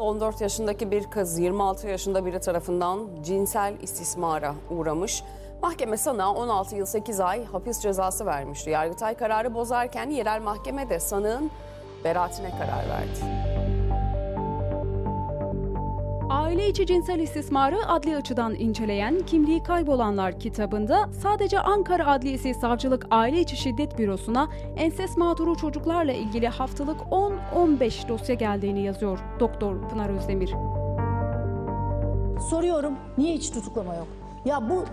14 yaşındaki bir kız 26 yaşında biri tarafından cinsel istismara uğramış. Mahkeme sana 16 yıl 8 ay hapis cezası vermişti. Yargıtay kararı bozarken yerel mahkeme de sanığın beraatine karar verdi. Aile içi cinsel istismarı adli açıdan inceleyen Kimliği Kaybolanlar kitabında sadece Ankara Adliyesi Savcılık Aile İçi Şiddet Bürosu'na enses mağduru çocuklarla ilgili haftalık 10-15 dosya geldiğini yazıyor Doktor Pınar Özdemir. Soruyorum niye hiç tutuklama yok? Ya bu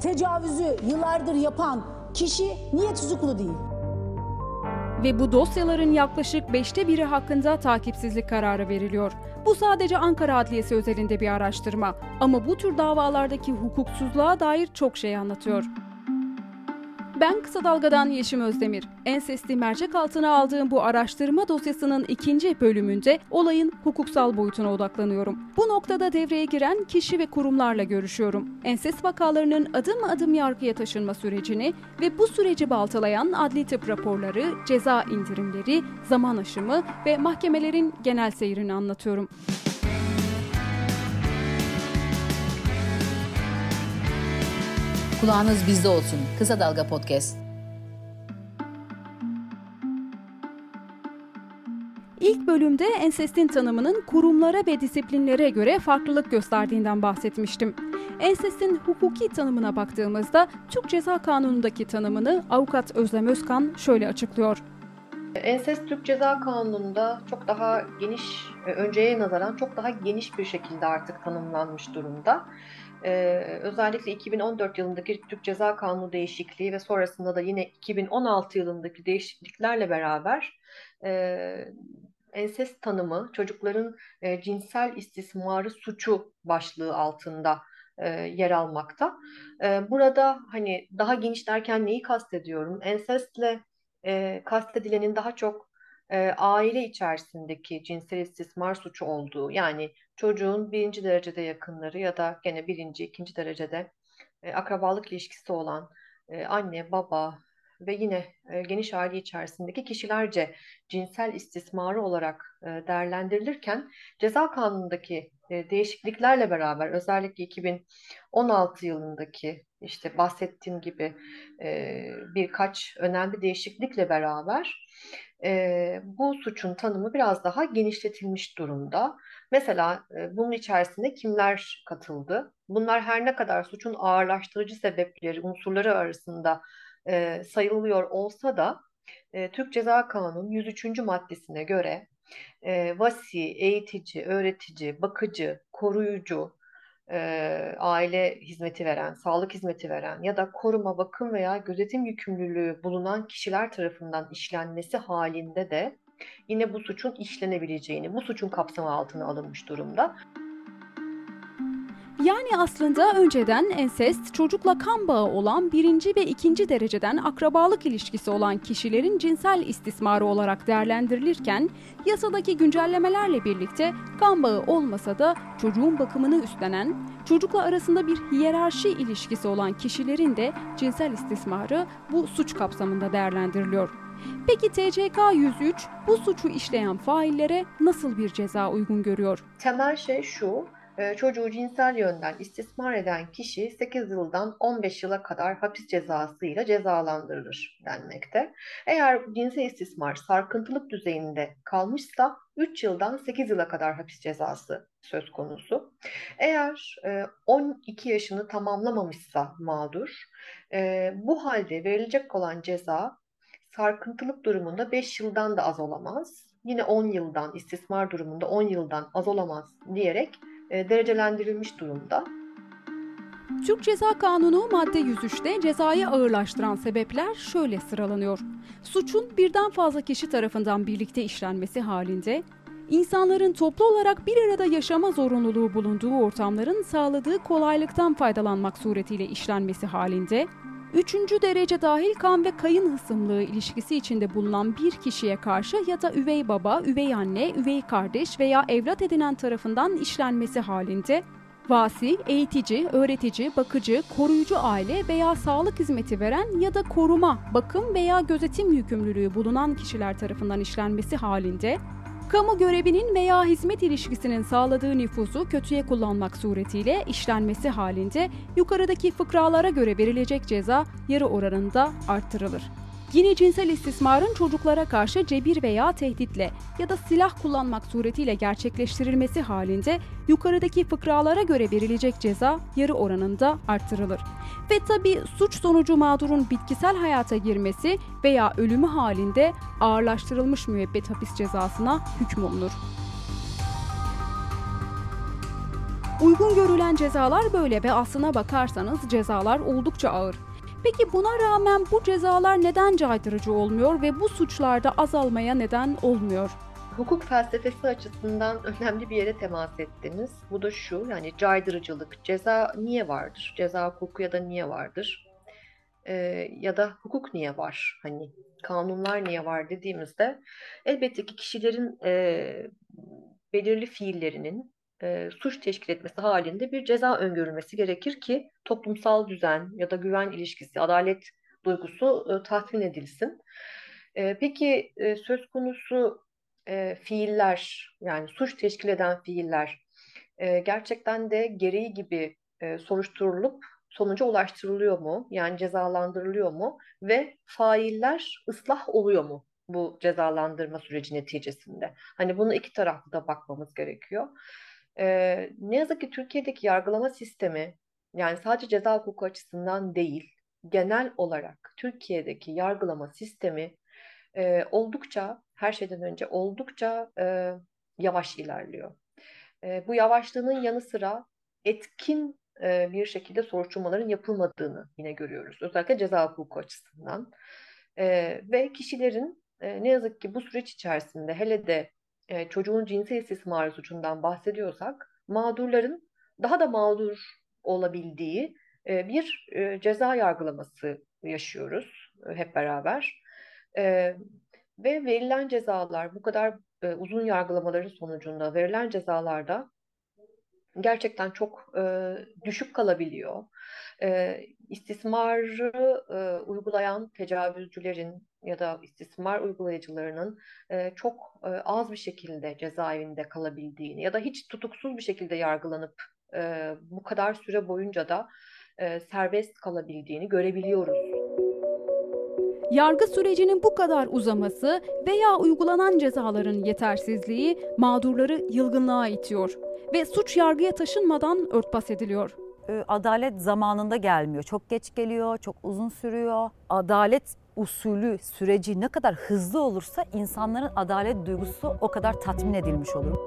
tecavüzü yıllardır yapan kişi niye tutuklu değil? Ve bu dosyaların yaklaşık beşte biri hakkında takipsizlik kararı veriliyor. Bu sadece Ankara Adliyesi özelinde bir araştırma ama bu tür davalardaki hukuksuzluğa dair çok şey anlatıyor. Ben Kısa Dalga'dan Yeşim Özdemir. Ensesli mercek altına aldığım bu araştırma dosyasının ikinci bölümünde olayın hukuksal boyutuna odaklanıyorum. Bu noktada devreye giren kişi ve kurumlarla görüşüyorum. Enses vakalarının adım adım yargıya taşınma sürecini ve bu süreci baltalayan adli tıp raporları, ceza indirimleri, zaman aşımı ve mahkemelerin genel seyrini anlatıyorum. Kulağınız bizde olsun. Kısa Dalga Podcast. İlk bölümde ensestin tanımının kurumlara ve disiplinlere göre farklılık gösterdiğinden bahsetmiştim. Ensestin hukuki tanımına baktığımızda Türk Ceza Kanunu'ndaki tanımını avukat Özlem Özkan şöyle açıklıyor. Ensest Türk Ceza Kanunu'nda çok daha geniş, e, önceye nazaran çok daha geniş bir şekilde artık tanımlanmış durumda. Ee, özellikle 2014 yılındaki Türk Ceza Kanunu değişikliği ve sonrasında da yine 2016 yılındaki değişikliklerle beraber e, ensest tanımı çocukların e, cinsel istismarı suçu başlığı altında e, yer almakta. E, burada hani daha geniş derken neyi kastediyorum? Ensestle e, kastedilenin daha çok e, aile içerisindeki cinsel istismar suçu olduğu yani çocuğun birinci derecede yakınları ya da gene birinci, ikinci derecede e, akrabalık ilişkisi olan e, anne, baba ve yine e, geniş aile içerisindeki kişilerce cinsel istismarı olarak e, değerlendirilirken ceza kanunundaki e, değişikliklerle beraber özellikle 2016 yılındaki işte bahsettiğim gibi e, birkaç önemli değişiklikle beraber e, bu suçun tanımı biraz daha genişletilmiş durumda. Mesela e, bunun içerisinde kimler katıldı? Bunlar her ne kadar suçun ağırlaştırıcı sebepleri, unsurları arasında e, sayılıyor olsa da e, Türk Ceza Kanunu 103. maddesine göre e, vasi, eğitici, öğretici, bakıcı, koruyucu, e, aile hizmeti veren, sağlık hizmeti veren ya da koruma, bakım veya gözetim yükümlülüğü bulunan kişiler tarafından işlenmesi halinde de yine bu suçun işlenebileceğini, bu suçun kapsamı altına alınmış durumda. Yani aslında önceden ensest çocukla kan bağı olan birinci ve ikinci dereceden akrabalık ilişkisi olan kişilerin cinsel istismarı olarak değerlendirilirken yasadaki güncellemelerle birlikte kan bağı olmasa da çocuğun bakımını üstlenen, çocukla arasında bir hiyerarşi ilişkisi olan kişilerin de cinsel istismarı bu suç kapsamında değerlendiriliyor. Peki TCK 103 bu suçu işleyen faillere nasıl bir ceza uygun görüyor? Temel şey şu, çocuğu cinsel yönden istismar eden kişi 8 yıldan 15 yıla kadar hapis cezasıyla cezalandırılır denmekte. Eğer cinsel istismar sarkıntılık düzeyinde kalmışsa 3 yıldan 8 yıla kadar hapis cezası söz konusu. Eğer 12 e, yaşını tamamlamamışsa mağdur, e, bu halde verilecek olan ceza sarkıntılık durumunda 5 yıldan da az olamaz. Yine 10 yıldan, istismar durumunda 10 yıldan az olamaz diyerek derecelendirilmiş durumda. Türk Ceza Kanunu madde 103'te cezayı ağırlaştıran sebepler şöyle sıralanıyor. Suçun birden fazla kişi tarafından birlikte işlenmesi halinde, insanların toplu olarak bir arada yaşama zorunluluğu bulunduğu ortamların sağladığı kolaylıktan faydalanmak suretiyle işlenmesi halinde, Üçüncü derece dahil kan ve kayın hısımlığı ilişkisi içinde bulunan bir kişiye karşı ya da üvey baba, üvey anne, üvey kardeş veya evlat edinen tarafından işlenmesi halinde vasi, eğitici, öğretici, bakıcı, koruyucu aile veya sağlık hizmeti veren ya da koruma, bakım veya gözetim yükümlülüğü bulunan kişiler tarafından işlenmesi halinde Kamu görevinin veya hizmet ilişkisinin sağladığı nüfusu kötüye kullanmak suretiyle işlenmesi halinde yukarıdaki fıkralara göre verilecek ceza yarı oranında arttırılır. Yine cinsel istismarın çocuklara karşı cebir veya tehditle ya da silah kullanmak suretiyle gerçekleştirilmesi halinde yukarıdaki fıkralara göre verilecek ceza yarı oranında arttırılır. Ve tabi suç sonucu mağdurun bitkisel hayata girmesi veya ölümü halinde ağırlaştırılmış müebbet hapis cezasına hükmolunur. Uygun görülen cezalar böyle ve aslına bakarsanız cezalar oldukça ağır. Peki buna rağmen bu cezalar neden caydırıcı olmuyor ve bu suçlarda azalmaya neden olmuyor? Hukuk felsefesi açısından önemli bir yere temas ettiniz. Bu da şu, yani caydırıcılık. Ceza niye vardır? Ceza hukuku ya da niye vardır? Ee, ya da hukuk niye var? Hani kanunlar niye var dediğimizde elbette ki kişilerin e, belirli fiillerinin e, suç teşkil etmesi halinde bir ceza öngörülmesi gerekir ki toplumsal düzen ya da güven ilişkisi, adalet duygusu e, tatmin edilsin. E, peki e, söz konusu e, fiiller yani suç teşkil eden fiiller e, gerçekten de gereği gibi e, soruşturulup sonuca ulaştırılıyor mu? Yani cezalandırılıyor mu? Ve failler ıslah oluyor mu bu cezalandırma süreci neticesinde? Hani bunu iki taraflı da bakmamız gerekiyor. E, ne yazık ki Türkiye'deki yargılama sistemi yani sadece ceza hukuku açısından değil, genel olarak Türkiye'deki yargılama sistemi e, oldukça her şeyden önce oldukça e, yavaş ilerliyor. E, bu yavaşlığının yanı sıra etkin e, bir şekilde soruşturmaların yapılmadığını yine görüyoruz. Özellikle ceza hukuku açısından. E, ve kişilerin e, ne yazık ki bu süreç içerisinde hele de e, çocuğun cinsel istismarı suçundan bahsediyorsak mağdurların daha da mağdur olabildiği e, bir e, ceza yargılaması yaşıyoruz e, hep beraber. E, ve verilen cezalar bu kadar e, uzun yargılamaların sonucunda verilen cezalarda gerçekten çok e, düşük kalabiliyor. E, istismarı e, uygulayan tecavüzcülerin ya da istismar uygulayıcılarının e, çok e, az bir şekilde cezaevinde kalabildiğini ya da hiç tutuksuz bir şekilde yargılanıp e, bu kadar süre boyunca da e, serbest kalabildiğini görebiliyoruz. Yargı sürecinin bu kadar uzaması veya uygulanan cezaların yetersizliği mağdurları yılgınlığa itiyor ve suç yargıya taşınmadan örtbas ediliyor. Adalet zamanında gelmiyor. Çok geç geliyor, çok uzun sürüyor. Adalet usulü, süreci ne kadar hızlı olursa insanların adalet duygusu o kadar tatmin edilmiş olur.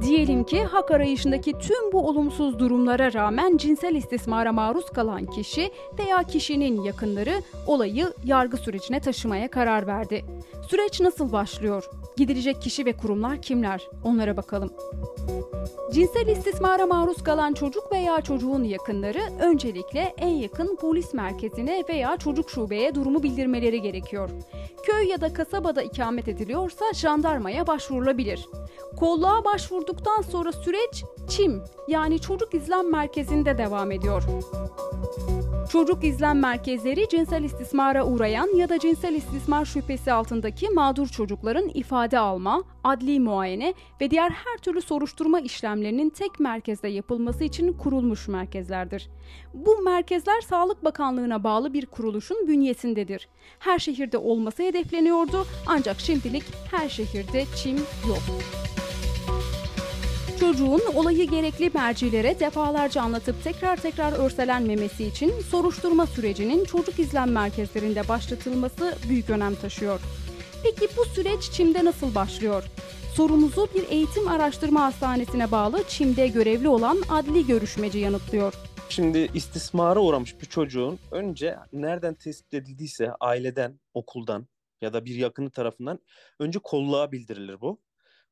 Diyelim ki hak arayışındaki tüm bu olumsuz durumlara rağmen cinsel istismara maruz kalan kişi veya kişinin yakınları olayı yargı sürecine taşımaya karar verdi. Süreç nasıl başlıyor? Gidilecek kişi ve kurumlar kimler? Onlara bakalım. Cinsel istismara maruz kalan çocuk veya çocuğun yakınları öncelikle en yakın polis merkezine veya çocuk şubeye durumu bildirmeleri gerekiyor. Köy ya da kasabada ikamet ediliyorsa jandarmaya başvurulabilir. Kolluğa başvurduktan sonra süreç ÇİM yani çocuk izlem merkezinde devam ediyor. Çocuk izlem merkezleri cinsel istismara uğrayan ya da cinsel istismar şüphesi altındaki mağdur çocukların ifade alma, adli muayene ve diğer her türlü soruşturma işlemlerinin tek merkezde yapılması için kurulmuş merkezlerdir. Bu merkezler Sağlık Bakanlığı'na bağlı bir kuruluşun bünyesindedir. Her şehirde olması hedefleniyordu ancak şimdilik her şehirde çim yok. Çocuğun olayı gerekli mercilere defalarca anlatıp tekrar tekrar örselenmemesi için soruşturma sürecinin çocuk izlem merkezlerinde başlatılması büyük önem taşıyor. Peki bu süreç Çim'de nasıl başlıyor? Sorumuzu bir eğitim araştırma hastanesine bağlı Çim'de görevli olan adli görüşmeci yanıtlıyor. Şimdi istismara uğramış bir çocuğun önce nereden tespit edildiyse aileden, okuldan ya da bir yakını tarafından önce kolluğa bildirilir bu.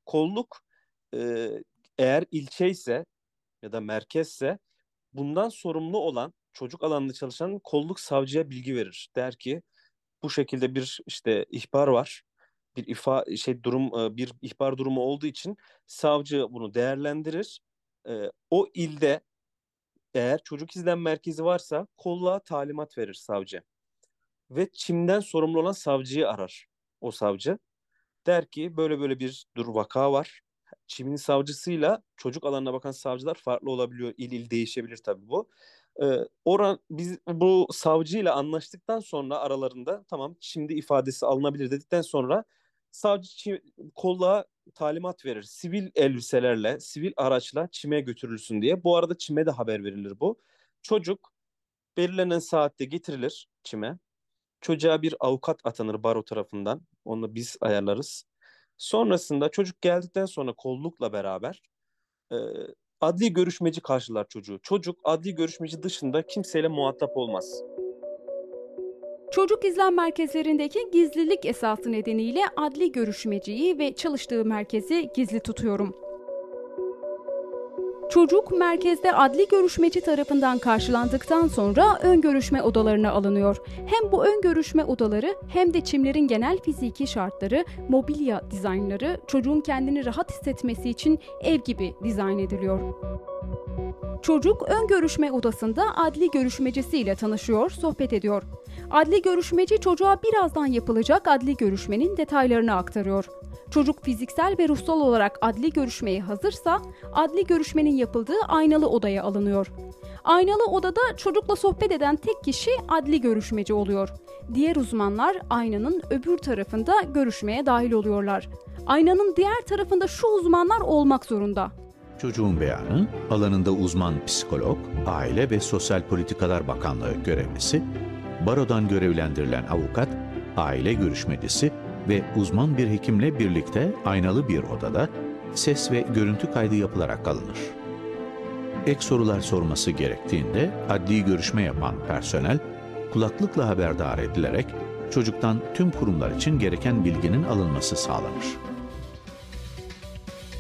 Kolluk e, eğer ilçe ise ya da merkezse bundan sorumlu olan çocuk alanında çalışan kolluk savcıya bilgi verir. Der ki bu şekilde bir işte ihbar var. Bir ifa şey durum bir ihbar durumu olduğu için savcı bunu değerlendirir. O ilde eğer çocuk izlem merkezi varsa kolluğa talimat verir savcı. Ve çimden sorumlu olan savcıyı arar o savcı. Der ki böyle böyle bir dur vaka var. Çimin savcısıyla çocuk alanına bakan savcılar farklı olabiliyor. İl il değişebilir tabii bu. Ee, oran biz bu savcıyla anlaştıktan sonra aralarında tamam şimdi ifadesi alınabilir dedikten sonra savcı çi- kolluğa talimat verir. Sivil elbiselerle, sivil araçla çime götürülsün diye. Bu arada çime de haber verilir bu. Çocuk belirlenen saatte getirilir çime. Çocuğa bir avukat atanır baro tarafından. Onu biz ayarlarız. Sonrasında çocuk geldikten sonra kollukla beraber e, adli görüşmeci karşılar çocuğu. Çocuk adli görüşmeci dışında kimseyle muhatap olmaz. Çocuk izlem merkezlerindeki gizlilik esası nedeniyle adli görüşmeciyi ve çalıştığı merkezi gizli tutuyorum. Çocuk merkezde adli görüşmeci tarafından karşılandıktan sonra ön görüşme odalarına alınıyor. Hem bu ön görüşme odaları hem de çimlerin genel fiziki şartları, mobilya dizaynları çocuğun kendini rahat hissetmesi için ev gibi dizayn ediliyor. Çocuk ön görüşme odasında adli görüşmecisiyle tanışıyor, sohbet ediyor. Adli görüşmeci çocuğa birazdan yapılacak adli görüşmenin detaylarını aktarıyor. Çocuk fiziksel ve ruhsal olarak adli görüşmeye hazırsa adli görüşmenin yapıldığı aynalı odaya alınıyor. Aynalı odada çocukla sohbet eden tek kişi adli görüşmeci oluyor. Diğer uzmanlar aynanın öbür tarafında görüşmeye dahil oluyorlar. Aynanın diğer tarafında şu uzmanlar olmak zorunda. Çocuğun beyanı, alanında uzman psikolog, Aile ve Sosyal Politikalar Bakanlığı görevlisi, barodan görevlendirilen avukat, aile görüşmecisi ve uzman bir hekimle birlikte aynalı bir odada ses ve görüntü kaydı yapılarak alınır. Ek sorular sorması gerektiğinde adli görüşme yapan personel kulaklıkla haberdar edilerek çocuktan tüm kurumlar için gereken bilginin alınması sağlanır.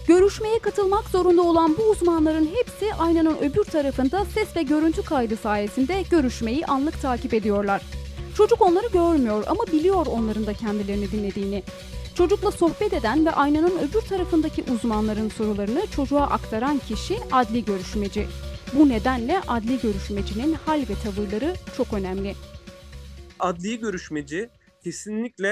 Görüşmeye katılmak zorunda olan bu uzmanların hepsi aynanın öbür tarafında ses ve görüntü kaydı sayesinde görüşmeyi anlık takip ediyorlar. Çocuk onları görmüyor ama biliyor onların da kendilerini dinlediğini. Çocukla sohbet eden ve aynanın öbür tarafındaki uzmanların sorularını çocuğa aktaran kişi adli görüşmeci. Bu nedenle adli görüşmecinin hal ve tavırları çok önemli. Adli görüşmeci kesinlikle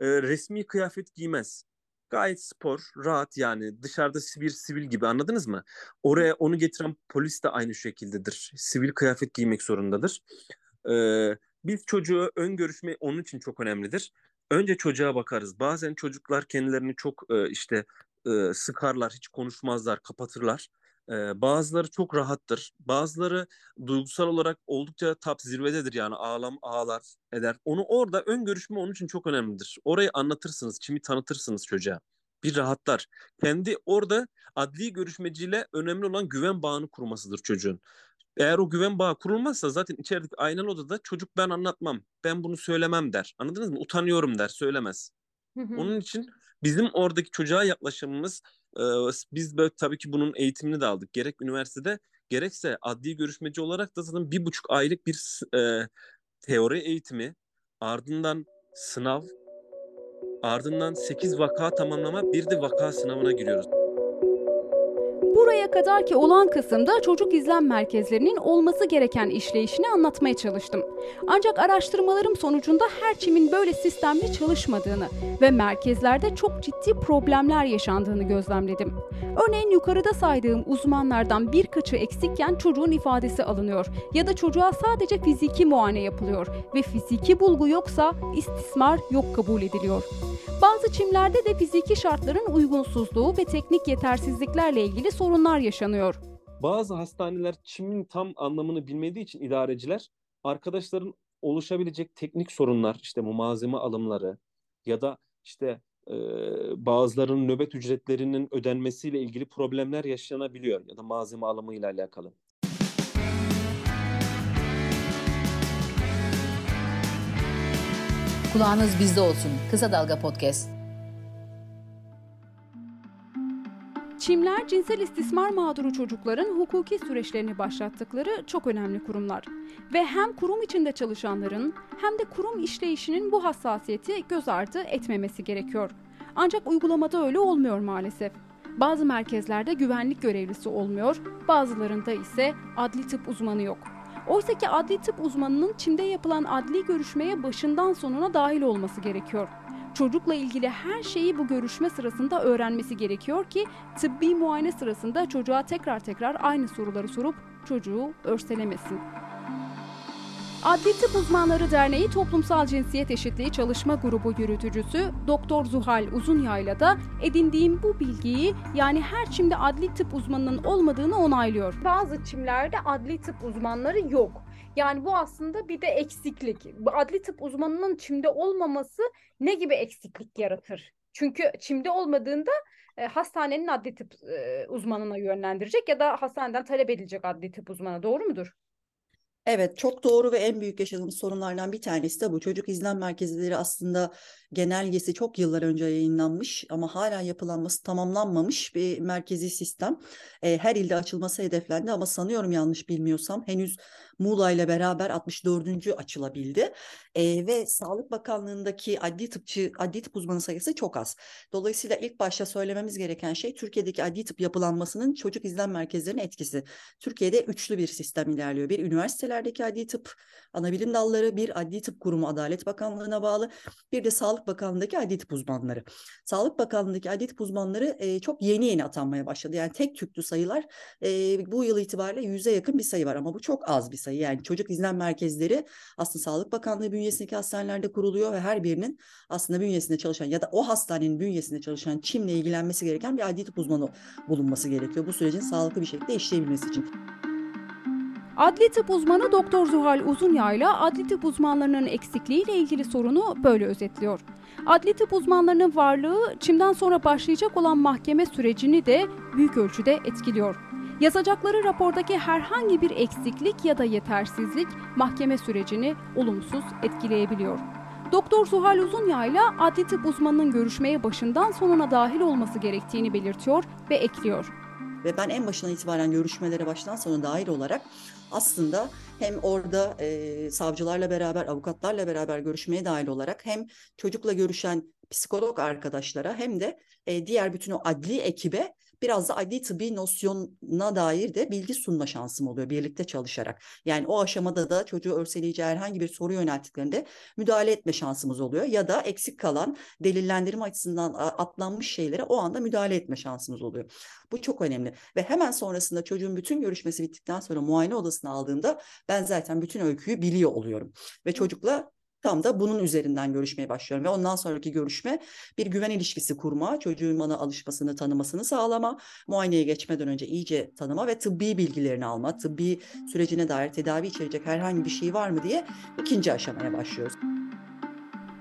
e, resmi kıyafet giymez. Gayet spor, rahat yani dışarıda bir sivil gibi anladınız mı? Oraya onu getiren polis de aynı şekildedir. Sivil kıyafet giymek zorundadır. Ee, biz çocuğu ön görüşme onun için çok önemlidir. Önce çocuğa bakarız. Bazen çocuklar kendilerini çok e, işte e, sıkarlar, hiç konuşmazlar, kapatırlar. E, bazıları çok rahattır. Bazıları duygusal olarak oldukça top zirvededir yani ağlam ağlar eder. Onu orada ön görüşme onun için çok önemlidir. Orayı anlatırsınız, kimi tanıtırsınız çocuğa. Bir rahatlar. Kendi orada adli görüşmeciyle önemli olan güven bağını kurmasıdır çocuğun. Eğer o güven bağı kurulmazsa zaten içerideki aynalı odada çocuk ben anlatmam, ben bunu söylemem der. Anladınız mı? Utanıyorum der, söylemez. Onun için bizim oradaki çocuğa yaklaşımımız e, biz böyle tabii ki bunun eğitimini de aldık. Gerek üniversitede gerekse adli görüşmeci olarak da zaten bir buçuk aylık bir e, teori eğitimi ardından sınav ardından 8 vaka tamamlama bir de vaka sınavına giriyoruz. Kadar ki olan kısımda çocuk izlem merkezlerinin olması gereken işleyişini anlatmaya çalıştım. Ancak araştırmalarım sonucunda her çimin böyle sistemli çalışmadığını ve merkezlerde çok ciddi problemler yaşandığını gözlemledim. Örneğin yukarıda saydığım uzmanlardan birkaçı eksikken çocuğun ifadesi alınıyor ya da çocuğa sadece fiziki muayene yapılıyor ve fiziki bulgu yoksa istismar yok kabul ediliyor. Bazı çimlerde de fiziki şartların uygunsuzluğu ve teknik yetersizliklerle ilgili sorunlar yaşanıyor. Bazı hastaneler çimin tam anlamını bilmediği için idareciler arkadaşların oluşabilecek teknik sorunlar işte bu malzeme alımları ya da işte e, bazılarının nöbet ücretlerinin ödenmesiyle ilgili problemler yaşanabiliyor ya da malzeme alımıyla alakalı. Kulağınız bizde olsun. Kısa Dalga Podcast. Çimler cinsel istismar mağduru çocukların hukuki süreçlerini başlattıkları çok önemli kurumlar. Ve hem kurum içinde çalışanların hem de kurum işleyişinin bu hassasiyeti göz ardı etmemesi gerekiyor. Ancak uygulamada öyle olmuyor maalesef. Bazı merkezlerde güvenlik görevlisi olmuyor, bazılarında ise adli tıp uzmanı yok. Oysa ki adli tıp uzmanının çimde yapılan adli görüşmeye başından sonuna dahil olması gerekiyor. Çocukla ilgili her şeyi bu görüşme sırasında öğrenmesi gerekiyor ki tıbbi muayene sırasında çocuğa tekrar tekrar aynı soruları sorup çocuğu örselemesin. Adli Tıp Uzmanları Derneği Toplumsal Cinsiyet Eşitliği Çalışma Grubu yürütücüsü Doktor Zuhal Uzunyayla da edindiğim bu bilgiyi yani her çimde adli tıp uzmanının olmadığını onaylıyor. Bazı çimlerde adli tıp uzmanları yok. Yani bu aslında bir de eksiklik. Adli tıp uzmanının çimde olmaması ne gibi eksiklik yaratır? Çünkü çimde olmadığında e, hastanenin adli tıp e, uzmanına yönlendirecek ya da hastaneden talep edilecek adli tıp uzmanı. Doğru mudur? Evet çok doğru ve en büyük yaşadığımız sorunlardan bir tanesi de bu. Çocuk izlem merkezleri aslında genelgesi çok yıllar önce yayınlanmış ama hala yapılanması tamamlanmamış bir merkezi sistem. E, her ilde açılması hedeflendi ama sanıyorum yanlış bilmiyorsam henüz Muğla ile beraber 64. açılabildi. E, ve Sağlık Bakanlığı'ndaki adli tıpçı, adli tıp uzmanı sayısı çok az. Dolayısıyla ilk başta söylememiz gereken şey Türkiye'deki adli tıp yapılanmasının çocuk izlem merkezlerinin etkisi. Türkiye'de üçlü bir sistem ilerliyor. Bir üniversitelerdeki adli tıp ana bilim dalları, bir adli tıp kurumu Adalet Bakanlığı'na bağlı, bir de Sağlık Bakanlığı'ndaki adli tıp uzmanları. Sağlık Bakanlığı'ndaki adli tıp uzmanları e, çok yeni yeni atanmaya başladı. Yani tek tüklü sayılar e, bu yıl itibariyle yüze yakın bir sayı var ama bu çok az bir sayı. Yani çocuk izlem merkezleri aslında Sağlık Bakanlığı bünyesindeki hastanelerde kuruluyor ve her birinin aslında bünyesinde çalışan ya da o hastanenin bünyesinde çalışan çimle ilgilenmesi gereken bir adli tıp uzmanı bulunması gerekiyor. Bu sürecin sağlıklı bir şekilde işleyebilmesi için. Adli tıp uzmanı Doktor Zuhal Uzunyayla adli tıp uzmanlarının eksikliğiyle ilgili sorunu böyle özetliyor. Adli tıp uzmanlarının varlığı çimden sonra başlayacak olan mahkeme sürecini de büyük ölçüde etkiliyor. Yazacakları rapordaki herhangi bir eksiklik ya da yetersizlik mahkeme sürecini olumsuz etkileyebiliyor. Doktor Zuhal Uzunyayla adli tıp uzmanının görüşmeye başından sonuna dahil olması gerektiğini belirtiyor ve ekliyor. Ve ben en başından itibaren görüşmelere baştan sona dahil olarak aslında hem orada e, savcılarla beraber, avukatlarla beraber görüşmeye dahil olarak hem çocukla görüşen psikolog arkadaşlara hem de e, diğer bütün o adli ekibe biraz da adli tıbbi nosyona dair de bilgi sunma şansım oluyor birlikte çalışarak. Yani o aşamada da çocuğu örseleyeceği herhangi bir soru yönelttiklerinde müdahale etme şansımız oluyor. Ya da eksik kalan delillendirme açısından atlanmış şeylere o anda müdahale etme şansımız oluyor. Bu çok önemli. Ve hemen sonrasında çocuğun bütün görüşmesi bittikten sonra muayene odasına aldığımda ben zaten bütün öyküyü biliyor oluyorum. Ve çocukla Tam da bunun üzerinden görüşmeye başlıyorum ve ondan sonraki görüşme bir güven ilişkisi kurma, çocuğun bana alışmasını, tanımasını sağlama, muayeneye geçmeden önce iyice tanıma ve tıbbi bilgilerini alma, tıbbi sürecine dair tedavi içerecek herhangi bir şey var mı diye ikinci aşamaya başlıyoruz.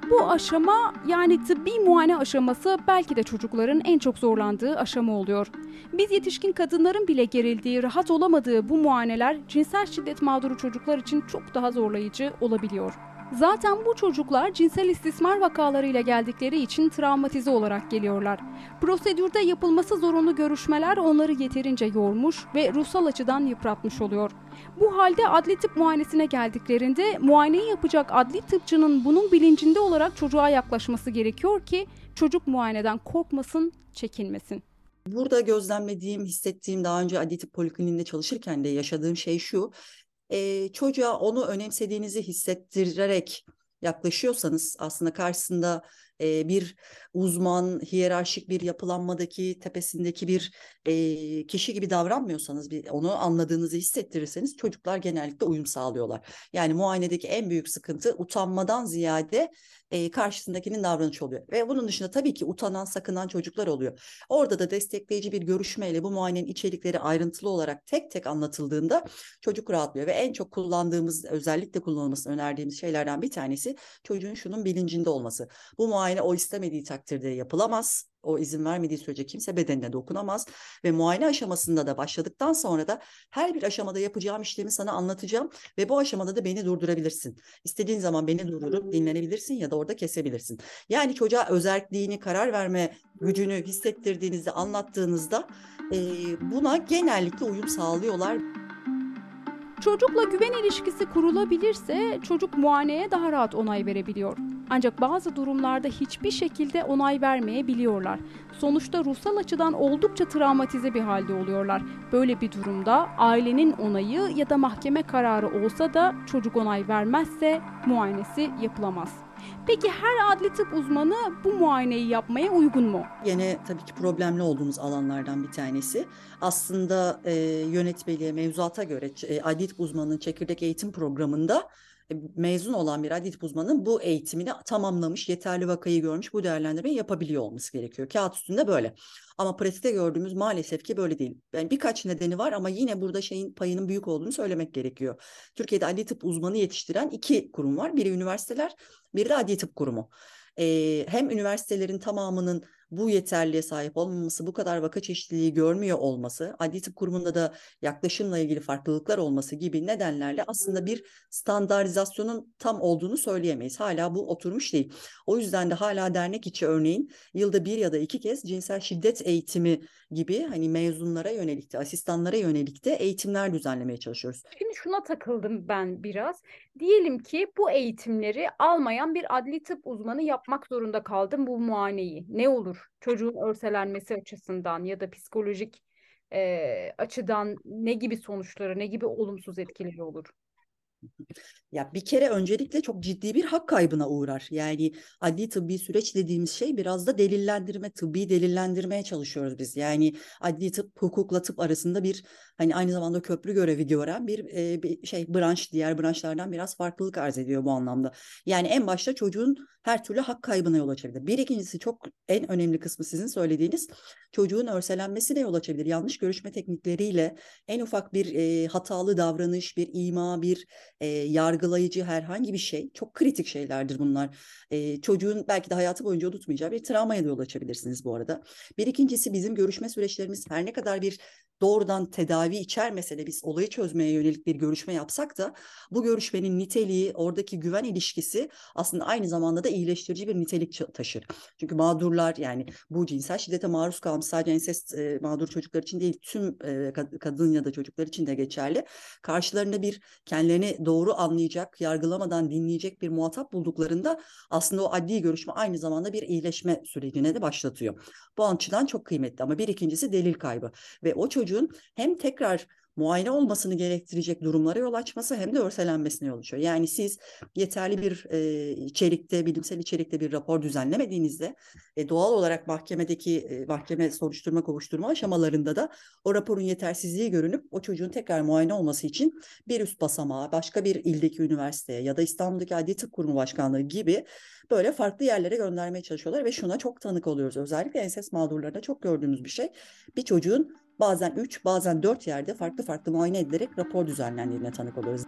Bu aşama yani tıbbi muayene aşaması belki de çocukların en çok zorlandığı aşama oluyor. Biz yetişkin kadınların bile gerildiği, rahat olamadığı bu muayeneler cinsel şiddet mağduru çocuklar için çok daha zorlayıcı olabiliyor. Zaten bu çocuklar cinsel istismar vakalarıyla geldikleri için travmatize olarak geliyorlar. Prosedürde yapılması zorunlu görüşmeler onları yeterince yormuş ve ruhsal açıdan yıpratmış oluyor. Bu halde adli tıp muayenesine geldiklerinde muayeneyi yapacak adli tıpçının bunun bilincinde olarak çocuğa yaklaşması gerekiyor ki çocuk muayeneden korkmasın, çekinmesin. Burada gözlemlediğim, hissettiğim daha önce adli tıp polikliniğinde çalışırken de yaşadığım şey şu e, çocuğa onu önemsediğinizi hissettirerek yaklaşıyorsanız aslında karşısında e, bir uzman, hiyerarşik bir yapılanmadaki tepesindeki bir e, kişi gibi davranmıyorsanız, bir, onu anladığınızı hissettirirseniz çocuklar genellikle uyum sağlıyorlar. Yani muayenedeki en büyük sıkıntı utanmadan ziyade e, karşısındakinin davranışı oluyor. Ve bunun dışında tabii ki utanan, sakınan çocuklar oluyor. Orada da destekleyici bir görüşmeyle bu muayenenin içerikleri ayrıntılı olarak tek tek anlatıldığında çocuk rahatlıyor. Ve en çok kullandığımız, özellikle kullanılmasını önerdiğimiz şeylerden bir tanesi çocuğun şunun bilincinde olması. Bu muayene o istemediği takdirde yapılamaz o izin vermediği sürece kimse bedenine dokunamaz ve muayene aşamasında da başladıktan sonra da her bir aşamada yapacağım işlemi sana anlatacağım ve bu aşamada da beni durdurabilirsin. İstediğin zaman beni durdurup dinlenebilirsin ya da orada kesebilirsin. Yani çocuğa özelliğini, karar verme gücünü hissettirdiğinizde, anlattığınızda e, buna genellikle uyum sağlıyorlar. Çocukla güven ilişkisi kurulabilirse çocuk muayeneye daha rahat onay verebiliyor. Ancak bazı durumlarda hiçbir şekilde onay vermeyebiliyorlar. Sonuçta ruhsal açıdan oldukça travmatize bir halde oluyorlar. Böyle bir durumda ailenin onayı ya da mahkeme kararı olsa da çocuk onay vermezse muayenesi yapılamaz. Peki her adli tıp uzmanı bu muayeneyi yapmaya uygun mu? Yine tabii ki problemli olduğumuz alanlardan bir tanesi. Aslında e, yönetmeliğe, mevzuata göre e, adli tıp uzmanının çekirdek eğitim programında mezun olan bir adli tıp uzmanının bu eğitimini tamamlamış, yeterli vakayı görmüş, bu değerlendirmeyi yapabiliyor olması gerekiyor. Kağıt üstünde böyle. Ama pratikte gördüğümüz maalesef ki böyle değil. Yani birkaç nedeni var ama yine burada şeyin payının büyük olduğunu söylemek gerekiyor. Türkiye'de adli tıp uzmanı yetiştiren iki kurum var. Biri üniversiteler, biri de adli tıp kurumu. Ee, hem üniversitelerin tamamının bu yeterliğe sahip olmaması, bu kadar vaka çeşitliliği görmüyor olması, adli tıp kurumunda da yaklaşımla ilgili farklılıklar olması gibi nedenlerle aslında bir standartizasyonun tam olduğunu söyleyemeyiz. Hala bu oturmuş değil. O yüzden de hala dernek içi örneğin yılda bir ya da iki kez cinsel şiddet eğitimi gibi hani mezunlara yönelik de, asistanlara yönelik de eğitimler düzenlemeye çalışıyoruz. Şimdi şuna takıldım ben biraz. Diyelim ki bu eğitimleri almayan bir adli tıp uzmanı yapmak zorunda kaldım bu muayeneyi. Ne olur? Çocuğun örselenmesi açısından ya da psikolojik e, açıdan ne gibi sonuçları, ne gibi olumsuz etkileri olur? Ya bir kere öncelikle çok ciddi bir hak kaybına uğrar. Yani adli tıbbi süreç dediğimiz şey biraz da delillendirme, tıbbi delillendirmeye çalışıyoruz biz. Yani adli tıp hukukla tıp arasında bir hani aynı zamanda köprü görevi gören bir, e, bir şey branş diğer branşlardan biraz farklılık arz ediyor bu anlamda. Yani en başta çocuğun her türlü hak kaybına yol açabilir. Bir ikincisi çok en önemli kısmı sizin söylediğiniz çocuğun örselenmesine yol açabilir. Yanlış görüşme teknikleriyle en ufak bir e, hatalı davranış, bir ima, bir e, yargılayıcı herhangi bir şey çok kritik şeylerdir bunlar. E, çocuğun belki de hayatı boyunca unutmayacağı bir travmaya da yol açabilirsiniz bu arada. Bir ikincisi bizim görüşme süreçlerimiz her ne kadar bir doğrudan tedavi içermese de biz olayı çözmeye yönelik bir görüşme yapsak da bu görüşmenin niteliği, oradaki güven ilişkisi aslında aynı zamanda da iyileştirici bir nitelik taşır. Çünkü mağdurlar yani bu cinsel şiddete maruz kalmış sadece ensest e, mağdur çocuklar için değil tüm e, kadın ya da çocuklar için de geçerli. Karşılarında bir kendilerini doğru anlayacak, yargılamadan dinleyecek bir muhatap bulduklarında aslında o adli görüşme aynı zamanda bir iyileşme sürecine de başlatıyor. Bu açıdan çok kıymetli ama bir ikincisi delil kaybı ve o çocuğun hem tekrar muayene olmasını gerektirecek durumlara yol açması hem de örselenmesine yol açıyor. Yani siz yeterli bir e, içerikte, bilimsel içerikte bir rapor düzenlemediğinizde e, doğal olarak mahkemedeki e, mahkeme soruşturma kovuşturma aşamalarında da o raporun yetersizliği görünüp o çocuğun tekrar muayene olması için bir üst basamağa, başka bir ildeki üniversiteye ya da İstanbul'daki Adli Tıp Kurumu Başkanlığı gibi böyle farklı yerlere göndermeye çalışıyorlar ve şuna çok tanık oluyoruz. Özellikle enses mağdurlarında çok gördüğümüz bir şey. Bir çocuğun bazen 3 bazen 4 yerde farklı farklı muayene edilerek rapor düzenlendiğine tanık oluyoruz.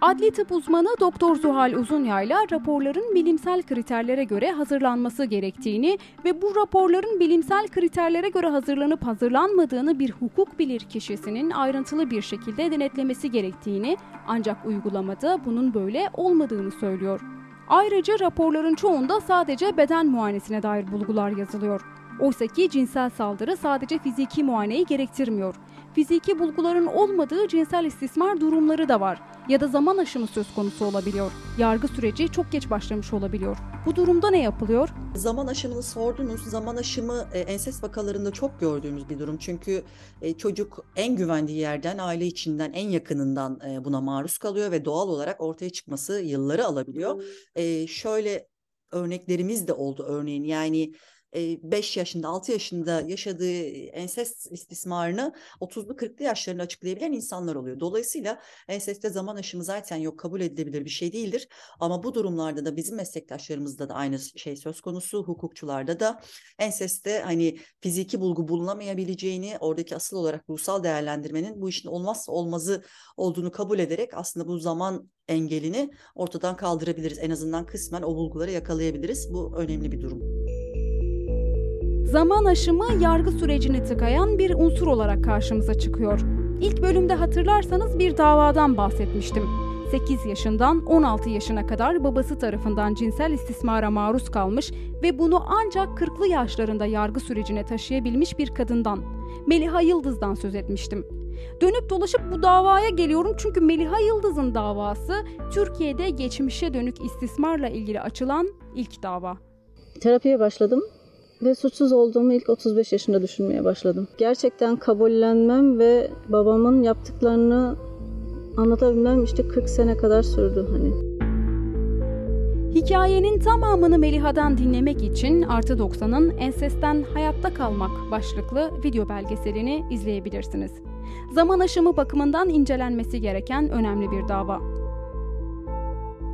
Adli tıp uzmanı Doktor Zuhal Uzunyayla raporların bilimsel kriterlere göre hazırlanması gerektiğini ve bu raporların bilimsel kriterlere göre hazırlanıp hazırlanmadığını bir hukuk bilir kişisinin ayrıntılı bir şekilde denetlemesi gerektiğini ancak uygulamada bunun böyle olmadığını söylüyor. Ayrıca raporların çoğunda sadece beden muayenesine dair bulgular yazılıyor. Oysa ki cinsel saldırı sadece fiziki muayeneyi gerektirmiyor. Fiziki bulguların olmadığı cinsel istismar durumları da var ya da zaman aşımı söz konusu olabiliyor. Yargı süreci çok geç başlamış olabiliyor. Bu durumda ne yapılıyor? Zaman aşımını sordunuz. Zaman aşımı e, enses vakalarında çok gördüğümüz bir durum. Çünkü e, çocuk en güvendiği yerden, aile içinden, en yakınından e, buna maruz kalıyor ve doğal olarak ortaya çıkması yılları alabiliyor. E, şöyle örneklerimiz de oldu örneğin yani 5 yaşında 6 yaşında yaşadığı ensest istismarını 30'lu 40'lı yaşlarında açıklayabilen insanlar oluyor. Dolayısıyla enseste zaman aşımı zaten yok kabul edilebilir bir şey değildir. Ama bu durumlarda da bizim meslektaşlarımızda da aynı şey söz konusu. Hukukçularda da enseste hani fiziki bulgu bulunamayabileceğini oradaki asıl olarak ruhsal değerlendirmenin bu işin olmazsa olmazı olduğunu kabul ederek aslında bu zaman engelini ortadan kaldırabiliriz. En azından kısmen o bulguları yakalayabiliriz. Bu önemli bir durum. Zaman aşımı yargı sürecini tıkayan bir unsur olarak karşımıza çıkıyor. İlk bölümde hatırlarsanız bir davadan bahsetmiştim. 8 yaşından 16 yaşına kadar babası tarafından cinsel istismara maruz kalmış ve bunu ancak 40'lı yaşlarında yargı sürecine taşıyabilmiş bir kadından, Meliha Yıldız'dan söz etmiştim. Dönüp dolaşıp bu davaya geliyorum çünkü Meliha Yıldız'ın davası Türkiye'de geçmişe dönük istismarla ilgili açılan ilk dava. Terapiye başladım ve suçsuz olduğumu ilk 35 yaşında düşünmeye başladım. Gerçekten kabullenmem ve babamın yaptıklarını anlatabilmem işte 40 sene kadar sürdü hani. Hikayenin tamamını Meliha'dan dinlemek için Artı 90'ın Ensesten Hayatta Kalmak başlıklı video belgeselini izleyebilirsiniz. Zaman aşımı bakımından incelenmesi gereken önemli bir dava.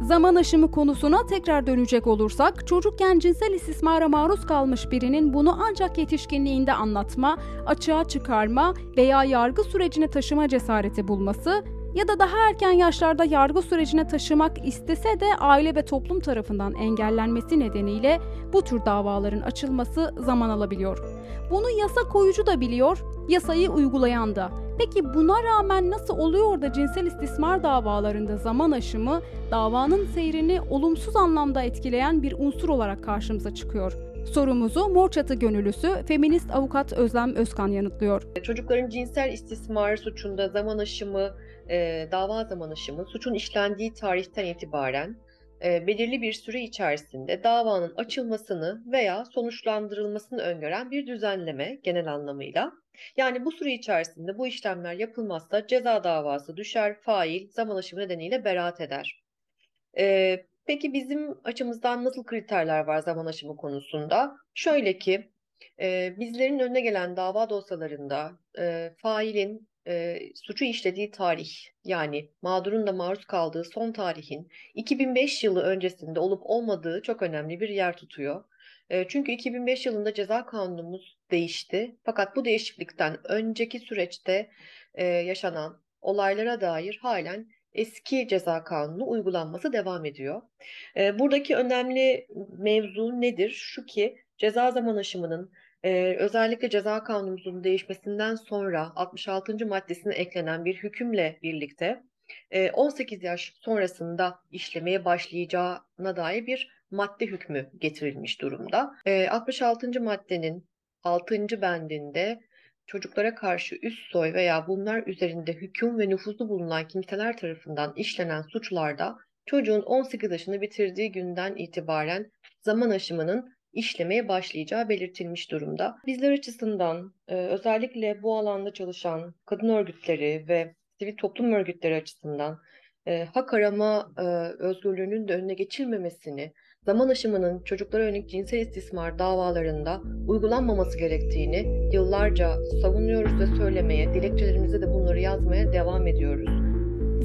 Zaman aşımı konusuna tekrar dönecek olursak, çocukken cinsel istismara maruz kalmış birinin bunu ancak yetişkinliğinde anlatma, açığa çıkarma veya yargı sürecine taşıma cesareti bulması ya da daha erken yaşlarda yargı sürecine taşımak istese de aile ve toplum tarafından engellenmesi nedeniyle bu tür davaların açılması zaman alabiliyor. Bunu yasa koyucu da biliyor, yasayı uygulayan da. Peki buna rağmen nasıl oluyor da cinsel istismar davalarında zaman aşımı davanın seyrini olumsuz anlamda etkileyen bir unsur olarak karşımıza çıkıyor? Sorumuzu Mor Çatı gönüllüsü feminist avukat Özlem Özkan yanıtlıyor. Çocukların cinsel istismar suçunda zaman aşımı, e, dava zaman aşımı suçun işlendiği tarihten itibaren e, belirli bir süre içerisinde davanın açılmasını veya sonuçlandırılmasını öngören bir düzenleme genel anlamıyla. Yani bu süre içerisinde bu işlemler yapılmazsa ceza davası düşer, fail zaman aşımı nedeniyle beraat eder. E, peki bizim açımızdan nasıl kriterler var zaman aşımı konusunda? Şöyle ki e, bizlerin önüne gelen dava dosyalarında e, failin e, suçu işlediği tarih yani mağdurun da maruz kaldığı son tarihin 2005 yılı öncesinde olup olmadığı çok önemli bir yer tutuyor. Çünkü 2005 yılında ceza kanunumuz değişti. Fakat bu değişiklikten önceki süreçte yaşanan olaylara dair halen eski ceza kanunu uygulanması devam ediyor. Buradaki önemli mevzu nedir? Şu ki ceza zaman aşımının özellikle ceza kanunumuzun değişmesinden sonra 66. maddesine eklenen bir hükümle birlikte 18 yaş sonrasında işlemeye başlayacağına dair bir madde hükmü getirilmiş durumda. 66. maddenin 6. bendinde çocuklara karşı üst soy veya bunlar üzerinde hüküm ve nüfuzu bulunan kimseler tarafından işlenen suçlarda çocuğun 18 yaşını bitirdiği günden itibaren zaman aşımının işlemeye başlayacağı belirtilmiş durumda. Bizler açısından e, özellikle bu alanda çalışan kadın örgütleri ve sivil toplum örgütleri açısından e, hak arama e, özgürlüğünün de önüne geçilmemesini, zaman aşımının çocuklara yönelik cinsel istismar davalarında uygulanmaması gerektiğini yıllarca savunuyoruz ve söylemeye, dilekçelerimizde de bunları yazmaya devam ediyoruz.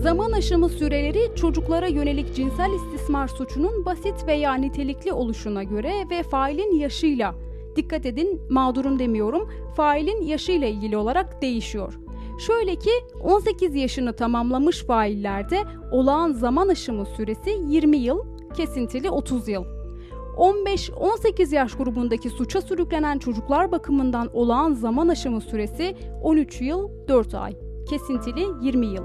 Zaman aşımı süreleri çocuklara yönelik cinsel istismar suçunun basit veya nitelikli oluşuna göre ve failin yaşıyla, dikkat edin mağdurun demiyorum, failin yaşıyla ilgili olarak değişiyor. Şöyle ki 18 yaşını tamamlamış faillerde olağan zaman aşımı süresi 20 yıl, kesintili 30 yıl. 15-18 yaş grubundaki suça sürüklenen çocuklar bakımından olağan zaman aşımı süresi 13 yıl 4 ay, kesintili 20 yıl.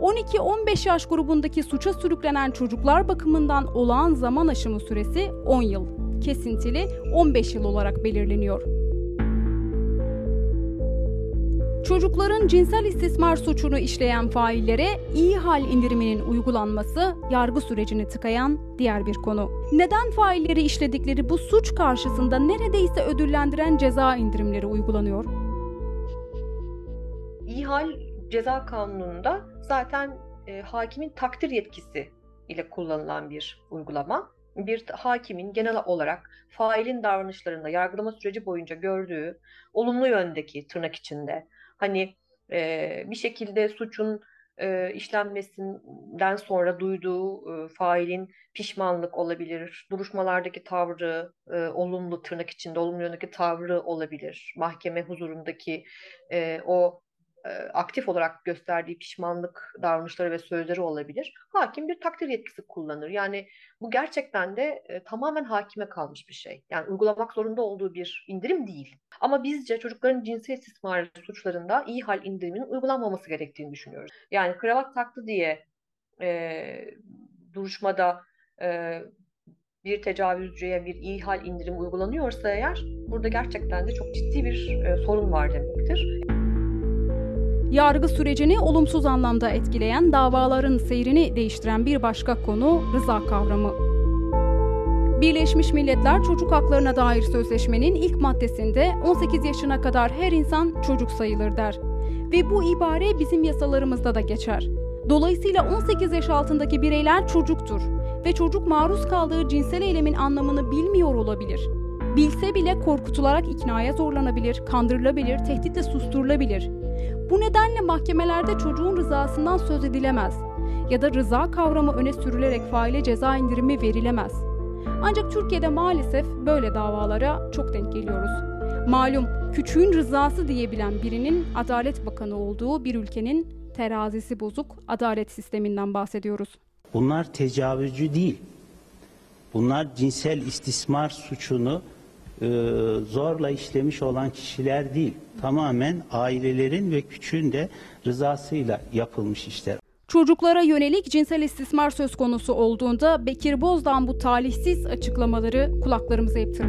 12-15 yaş grubundaki suça sürüklenen çocuklar bakımından olağan zaman aşımı süresi 10 yıl, kesintili 15 yıl olarak belirleniyor. Çocukların cinsel istismar suçunu işleyen faillere iyi hal indiriminin uygulanması yargı sürecini tıkayan diğer bir konu. Neden failleri işledikleri bu suç karşısında neredeyse ödüllendiren ceza indirimleri uygulanıyor? İyi hal ceza kanununda zaten e, hakimin takdir yetkisi ile kullanılan bir uygulama. Bir hakimin genel olarak failin davranışlarında yargılama süreci boyunca gördüğü olumlu yöndeki tırnak içinde hani e, bir şekilde suçun e, işlenmesinden sonra duyduğu e, failin pişmanlık olabilir, duruşmalardaki tavrı e, olumlu tırnak içinde olumlu yöndeki tavrı olabilir, mahkeme huzurundaki e, o aktif olarak gösterdiği pişmanlık davranışları ve sözleri olabilir. Hakim bir takdir yetkisi kullanır. Yani bu gerçekten de tamamen hakime kalmış bir şey. Yani uygulamak zorunda olduğu bir indirim değil. Ama bizce çocukların cinsel istismar suçlarında iyi hal indiriminin uygulanmaması gerektiğini düşünüyoruz. Yani kravat taktı diye e, duruşmada e, bir tecavüzcüye bir iyi hal indirim uygulanıyorsa eğer burada gerçekten de çok ciddi bir e, sorun var demektir yargı sürecini olumsuz anlamda etkileyen davaların seyrini değiştiren bir başka konu rıza kavramı. Birleşmiş Milletler Çocuk Haklarına dair sözleşmenin ilk maddesinde 18 yaşına kadar her insan çocuk sayılır der. Ve bu ibare bizim yasalarımızda da geçer. Dolayısıyla 18 yaş altındaki bireyler çocuktur ve çocuk maruz kaldığı cinsel eylemin anlamını bilmiyor olabilir. Bilse bile korkutularak iknaya zorlanabilir, kandırılabilir, tehditle susturulabilir. Bu nedenle mahkemelerde çocuğun rızasından söz edilemez ya da rıza kavramı öne sürülerek faile ceza indirimi verilemez. Ancak Türkiye'de maalesef böyle davalara çok denk geliyoruz. Malum küçüğün rızası diyebilen birinin Adalet Bakanı olduğu bir ülkenin terazisi bozuk adalet sisteminden bahsediyoruz. Bunlar tecavüzcü değil. Bunlar cinsel istismar suçunu e, zorla işlemiş olan kişiler değil. Tamamen ailelerin ve küçüğün de rızasıyla yapılmış işler. Çocuklara yönelik cinsel istismar söz konusu olduğunda Bekir Bozdağ'ın bu talihsiz açıklamaları kulaklarımızı hep.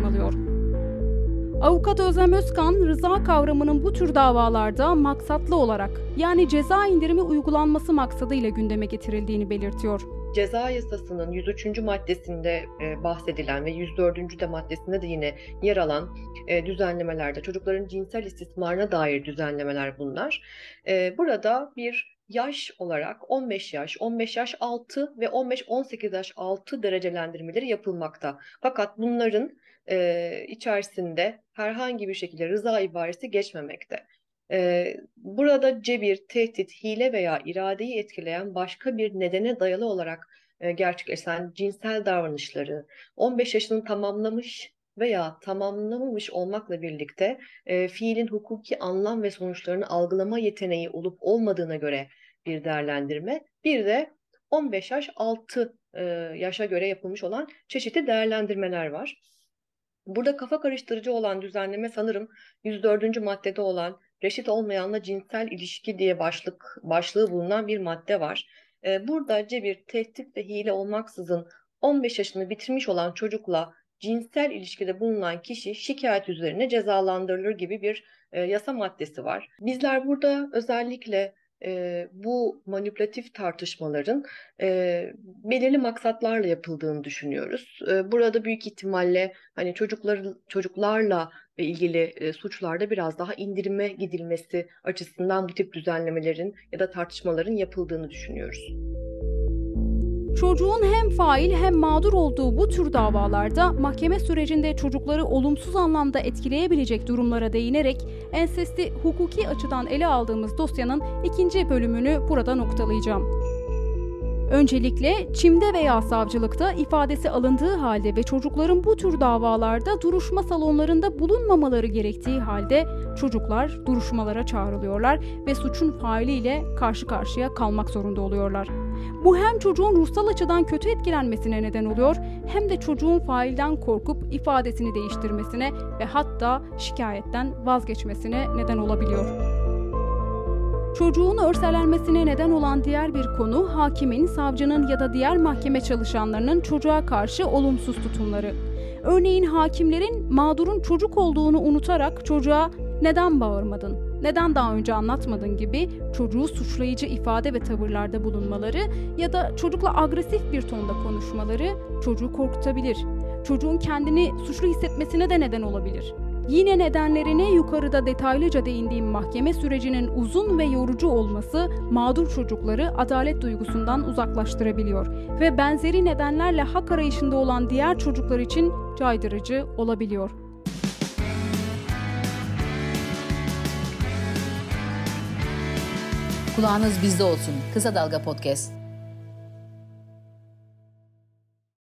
Avukat Özlem Özkan, rıza kavramının bu tür davalarda maksatlı olarak yani ceza indirimi uygulanması maksadıyla gündeme getirildiğini belirtiyor. Ceza yasasının 103. maddesinde e, bahsedilen ve 104. de maddesinde de yine yer alan e, düzenlemelerde çocukların cinsel istismarına dair düzenlemeler bunlar. E, burada bir yaş olarak 15 yaş, 15 yaş altı ve 15-18 yaş altı derecelendirmeleri yapılmakta. Fakat bunların e, içerisinde herhangi bir şekilde rıza ibaresi geçmemekte. Burada cebir, tehdit, hile veya iradeyi etkileyen başka bir nedene dayalı olarak gerçekleşen cinsel davranışları 15 yaşını tamamlamış veya tamamlamamış olmakla birlikte e, fiilin hukuki anlam ve sonuçlarını algılama yeteneği olup olmadığına göre bir değerlendirme. Bir de 15 yaş altı e, yaşa göre yapılmış olan çeşitli değerlendirmeler var. Burada kafa karıştırıcı olan düzenleme sanırım 104. maddede olan reşit olmayanla cinsel ilişki diye başlık başlığı bulunan bir madde var. E, burada cebir, tehdit ve hile olmaksızın 15 yaşını bitirmiş olan çocukla cinsel ilişkide bulunan kişi şikayet üzerine cezalandırılır gibi bir e, yasa maddesi var. Bizler burada özellikle e, bu manipülatif tartışmaların e, belirli maksatlarla yapıldığını düşünüyoruz. Burada büyük ihtimalle hani çocuklar çocuklarla ilgili suçlarda biraz daha indirime gidilmesi açısından bu tip düzenlemelerin ya da tartışmaların yapıldığını düşünüyoruz. Çocuğun hem fail hem mağdur olduğu bu tür davalarda mahkeme sürecinde çocukları olumsuz anlamda etkileyebilecek durumlara değinerek ensesti hukuki açıdan ele aldığımız dosyanın ikinci bölümünü burada noktalayacağım. Öncelikle çimde veya savcılıkta ifadesi alındığı halde ve çocukların bu tür davalarda duruşma salonlarında bulunmamaları gerektiği halde çocuklar duruşmalara çağrılıyorlar ve suçun failiyle karşı karşıya kalmak zorunda oluyorlar. Bu hem çocuğun ruhsal açıdan kötü etkilenmesine neden oluyor hem de çocuğun failden korkup ifadesini değiştirmesine ve hatta şikayetten vazgeçmesine neden olabiliyor. Çocuğun örselenmesine neden olan diğer bir konu hakimin, savcının ya da diğer mahkeme çalışanlarının çocuğa karşı olumsuz tutumları. Örneğin hakimlerin mağdurun çocuk olduğunu unutarak çocuğa neden bağırmadın, neden daha önce anlatmadın gibi çocuğu suçlayıcı ifade ve tavırlarda bulunmaları ya da çocukla agresif bir tonda konuşmaları çocuğu korkutabilir. Çocuğun kendini suçlu hissetmesine de neden olabilir. Yine nedenlerine yukarıda detaylıca değindiğim mahkeme sürecinin uzun ve yorucu olması mağdur çocukları adalet duygusundan uzaklaştırabiliyor ve benzeri nedenlerle hak arayışında olan diğer çocuklar için caydırıcı olabiliyor. Kulağınız bizde olsun. Kısa Dalga Podcast.